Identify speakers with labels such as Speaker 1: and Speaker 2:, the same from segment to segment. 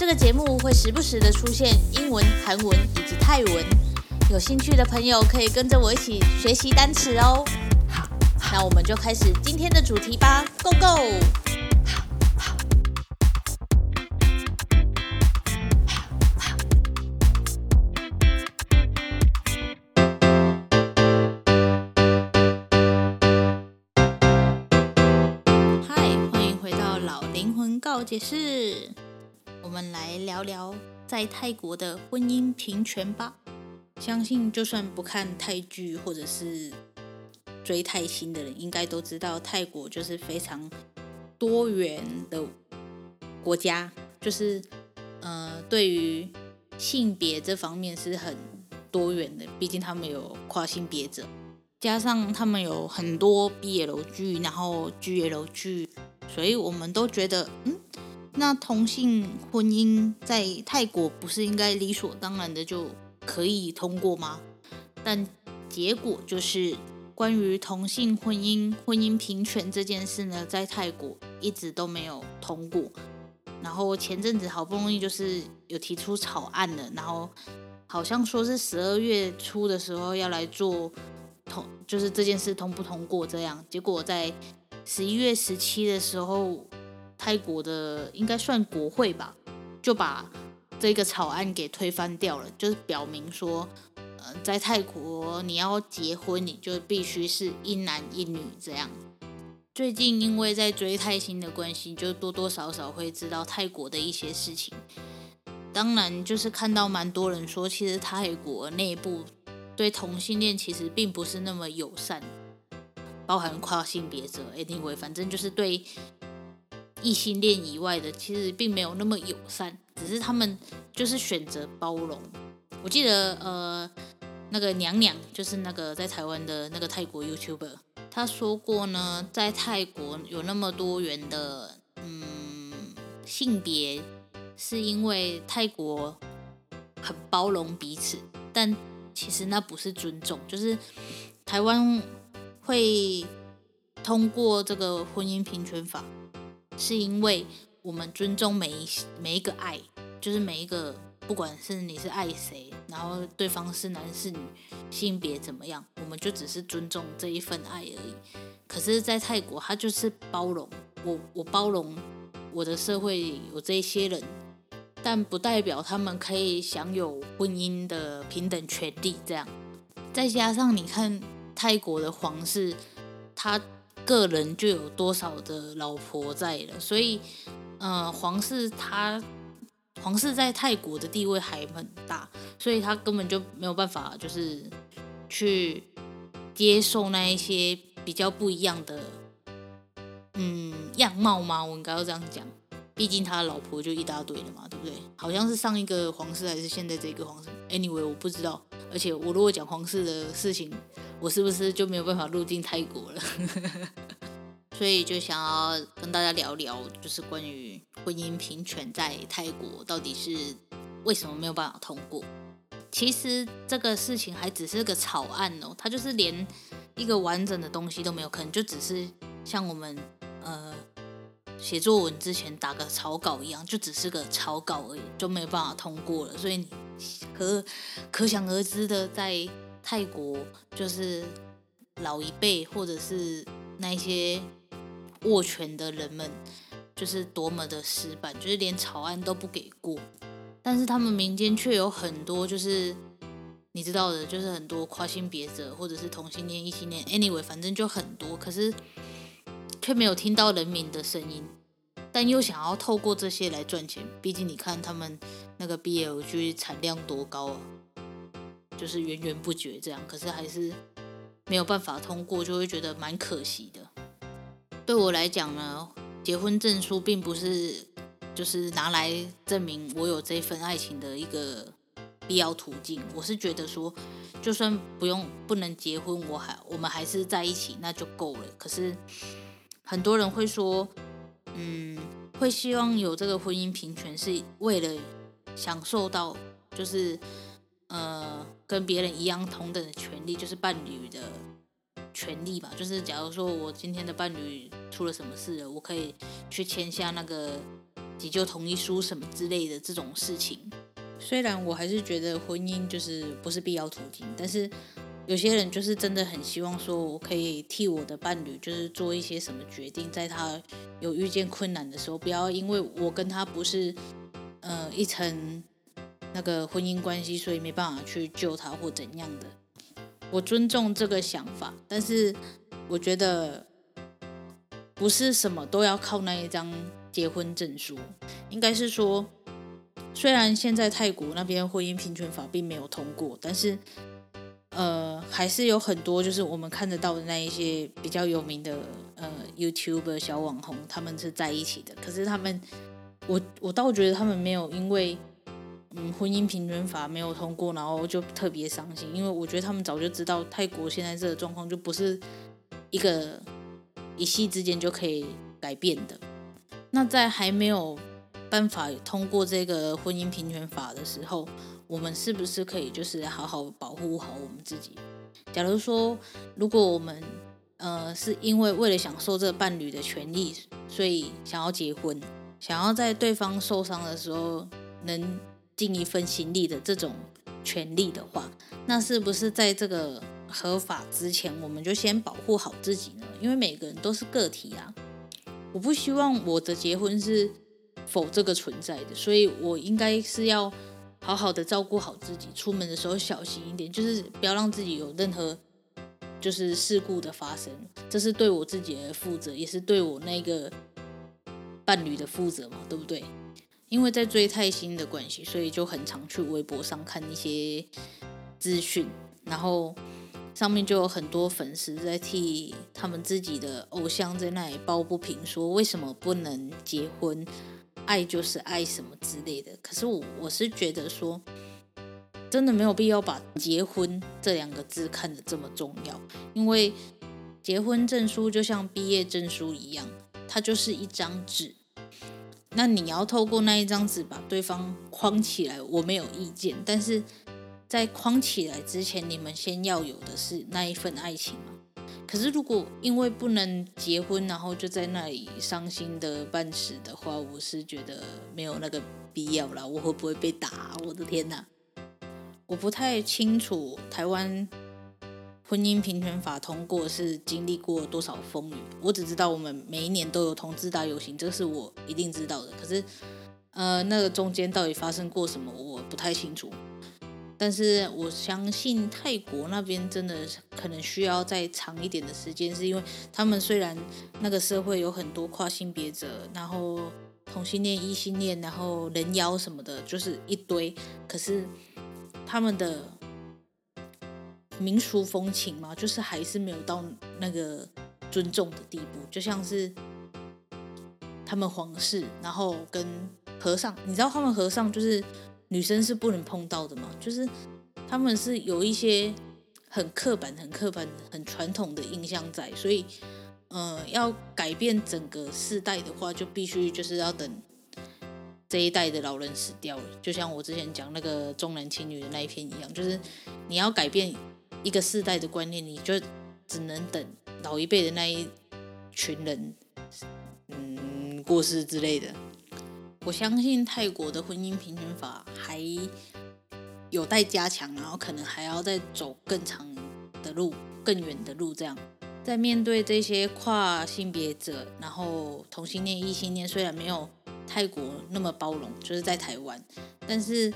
Speaker 1: 这个节目会时不时的出现英文、韩文以及泰文，有兴趣的朋友可以跟着我一起学习单词哦。好，那我们就开始今天的主题吧，Go Go！嗨，欢迎回到老灵魂告解室。我们来聊聊在泰国的婚姻平权吧。相信就算不看泰剧或者是追泰星的人，应该都知道泰国就是非常多元的国家，就是呃，对于性别这方面是很多元的。毕竟他们有跨性别者，加上他们有很多 BL 剧，然后 GL 剧，所以我们都觉得嗯。那同性婚姻在泰国不是应该理所当然的就可以通过吗？但结果就是，关于同性婚姻、婚姻平权这件事呢，在泰国一直都没有通过。然后前阵子好不容易就是有提出草案了，然后好像说是十二月初的时候要来做通，就是这件事通不通过这样。结果在十一月十七的时候。泰国的应该算国会吧，就把这个草案给推翻掉了，就是表明说，呃，在泰国你要结婚，你就必须是一男一女这样。最近因为在追泰星的关系，就多多少少会知道泰国的一些事情。当然，就是看到蛮多人说，其实泰国内部对同性恋其实并不是那么友善，包含跨性别者，anyway，反正就是对。异性恋以外的，其实并没有那么友善，只是他们就是选择包容。我记得，呃，那个娘娘就是那个在台湾的那个泰国 YouTuber，他说过呢，在泰国有那么多元的嗯性别，是因为泰国很包容彼此，但其实那不是尊重，就是台湾会通过这个婚姻平权法。是因为我们尊重每一每一个爱，就是每一个，不管是你是爱谁，然后对方是男是女，性别怎么样，我们就只是尊重这一份爱而已。可是，在泰国，他就是包容我，我包容我的社会有这些人，但不代表他们可以享有婚姻的平等权利。这样，再加上你看泰国的皇室，他。个人就有多少的老婆在了，所以，呃，皇室他皇室在泰国的地位还很大，所以他根本就没有办法，就是去接受那一些比较不一样的，嗯，样貌吗？我应该要这样讲，毕竟他老婆就一大堆了嘛，对不对？好像是上一个皇室还是现在这个皇室？Anyway，我不知道。而且我如果讲皇室的事情，我是不是就没有办法入境泰国了？所以就想要跟大家聊聊，就是关于婚姻平权在泰国到底是为什么没有办法通过。其实这个事情还只是个草案哦，它就是连一个完整的东西都没有，可能就只是像我们呃写作文之前打个草稿一样，就只是个草稿而已，就没有办法通过了。所以。可可想而知的，在泰国就是老一辈或者是那些握权的人们，就是多么的死板，就是连草案都不给过。但是他们民间却有很多，就是你知道的，就是很多跨性别者或者是同性恋、异性恋，anyway，反正就很多。可是却没有听到人民的声音。但又想要透过这些来赚钱，毕竟你看他们那个 BL 剧产量多高啊，就是源源不绝这样，可是还是没有办法通过，就会觉得蛮可惜的。对我来讲呢，结婚证书并不是就是拿来证明我有这份爱情的一个必要途径。我是觉得说，就算不用不能结婚，我还我们还是在一起，那就够了。可是很多人会说，嗯，会希望有这个婚姻平权，是为了享受到就是呃跟别人一样同等的权利，就是伴侣的。权利吧，就是假如说我今天的伴侣出了什么事了，我可以去签下那个急救同意书什么之类的这种事情。虽然我还是觉得婚姻就是不是必要途径，但是有些人就是真的很希望说，我可以替我的伴侣就是做一些什么决定，在他有遇见困难的时候，不要因为我跟他不是呃一层那个婚姻关系，所以没办法去救他或怎样的。我尊重这个想法，但是我觉得不是什么都要靠那一张结婚证书。应该是说，虽然现在泰国那边婚姻平权法并没有通过，但是呃，还是有很多就是我们看得到的那一些比较有名的呃 YouTube 小网红，他们是在一起的。可是他们，我我倒觉得他们没有因为。嗯，婚姻平权法没有通过，然后就特别伤心，因为我觉得他们早就知道泰国现在这个状况就不是一个一夕之间就可以改变的。那在还没有办法通过这个婚姻平权法的时候，我们是不是可以就是好好保护好我们自己？假如说，如果我们呃是因为为了享受这个伴侣的权利，所以想要结婚，想要在对方受伤的时候能。尽一份心力的这种权利的话，那是不是在这个合法之前，我们就先保护好自己呢？因为每个人都是个体啊，我不希望我的结婚是否这个存在的，所以我应该是要好好的照顾好自己，出门的时候小心一点，就是不要让自己有任何就是事故的发生，这是对我自己的负责，也是对我那个伴侣的负责嘛，对不对？因为在追泰星的关系，所以就很常去微博上看一些资讯，然后上面就有很多粉丝在替他们自己的偶像在那里抱不平，说为什么不能结婚，爱就是爱什么之类的。可是我我是觉得说，真的没有必要把结婚这两个字看得这么重要，因为结婚证书就像毕业证书一样，它就是一张纸。那你要透过那一张纸把对方框起来，我没有意见。但是在框起来之前，你们先要有的是那一份爱情嘛。可是如果因为不能结婚，然后就在那里伤心的半死的话，我是觉得没有那个必要了。我会不会被打？我的天哪！我不太清楚台湾。婚姻平权法通过是经历过多少风雨？我只知道我们每一年都有同志大游行，这是我一定知道的。可是，呃，那个中间到底发生过什么，我不太清楚。但是我相信泰国那边真的可能需要再长一点的时间，是因为他们虽然那个社会有很多跨性别者，然后同性恋、异性恋，然后人妖什么的，就是一堆，可是他们的。民俗风情嘛，就是还是没有到那个尊重的地步，就像是他们皇室，然后跟和尚，你知道他们和尚就是女生是不能碰到的嘛，就是他们是有一些很刻板、很刻板、很传统的印象在，所以，呃，要改变整个世代的话，就必须就是要等这一代的老人死掉了，就像我之前讲那个重男轻女的那一篇一样，就是你要改变。一个世代的观念，你就只能等老一辈的那一群人，嗯，过世之类的。我相信泰国的婚姻平权法还有待加强，然后可能还要再走更长的路、更远的路。这样，在面对这些跨性别者，然后同性恋、异性恋，虽然没有泰国那么包容，就是在台湾，但是。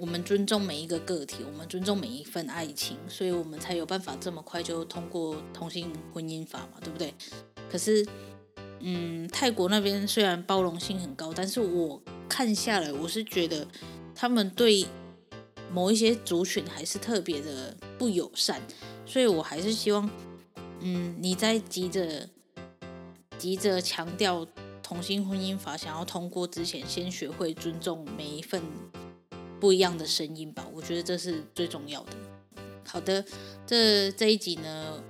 Speaker 1: 我们尊重每一个个体，我们尊重每一份爱情，所以我们才有办法这么快就通过同性婚姻法嘛，对不对？可是，嗯，泰国那边虽然包容性很高，但是我看下来，我是觉得他们对某一些族群还是特别的不友善，所以我还是希望，嗯，你在急着急着强调。同性婚姻法想要通过之前，先学会尊重每一份不一样的声音吧。我觉得这是最重要的。好的，这这一集呢，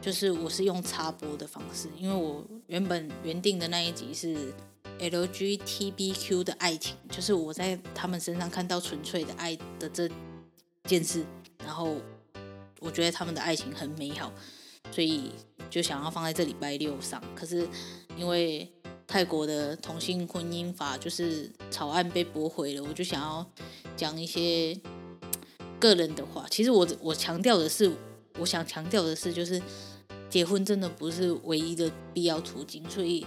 Speaker 1: 就是我是用插播的方式，因为我原本原定的那一集是 LGBTQ 的爱情，就是我在他们身上看到纯粹的爱的这件事，然后我觉得他们的爱情很美好，所以就想要放在这礼拜六上。可是因为泰国的同性婚姻法就是草案被驳回了，我就想要讲一些。个人的话，其实我我强调的是，我想强调的是，就是结婚真的不是唯一的必要途径，所以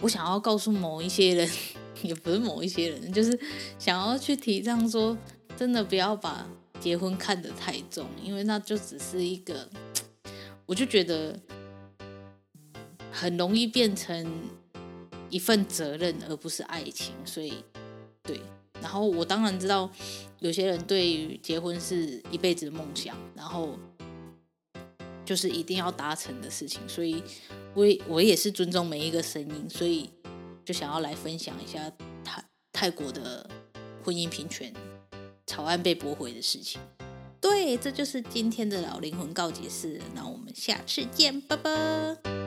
Speaker 1: 我想要告诉某一些人，也不是某一些人，就是想要去提倡说，真的不要把结婚看得太重，因为那就只是一个，我就觉得很容易变成一份责任，而不是爱情，所以对。然后我当然知道，有些人对于结婚是一辈子的梦想，然后就是一定要达成的事情，所以我也我也是尊重每一个声音，所以就想要来分享一下泰泰国的婚姻平权草案被驳回的事情。对，这就是今天的老灵魂告解室，那我们下次见，拜拜。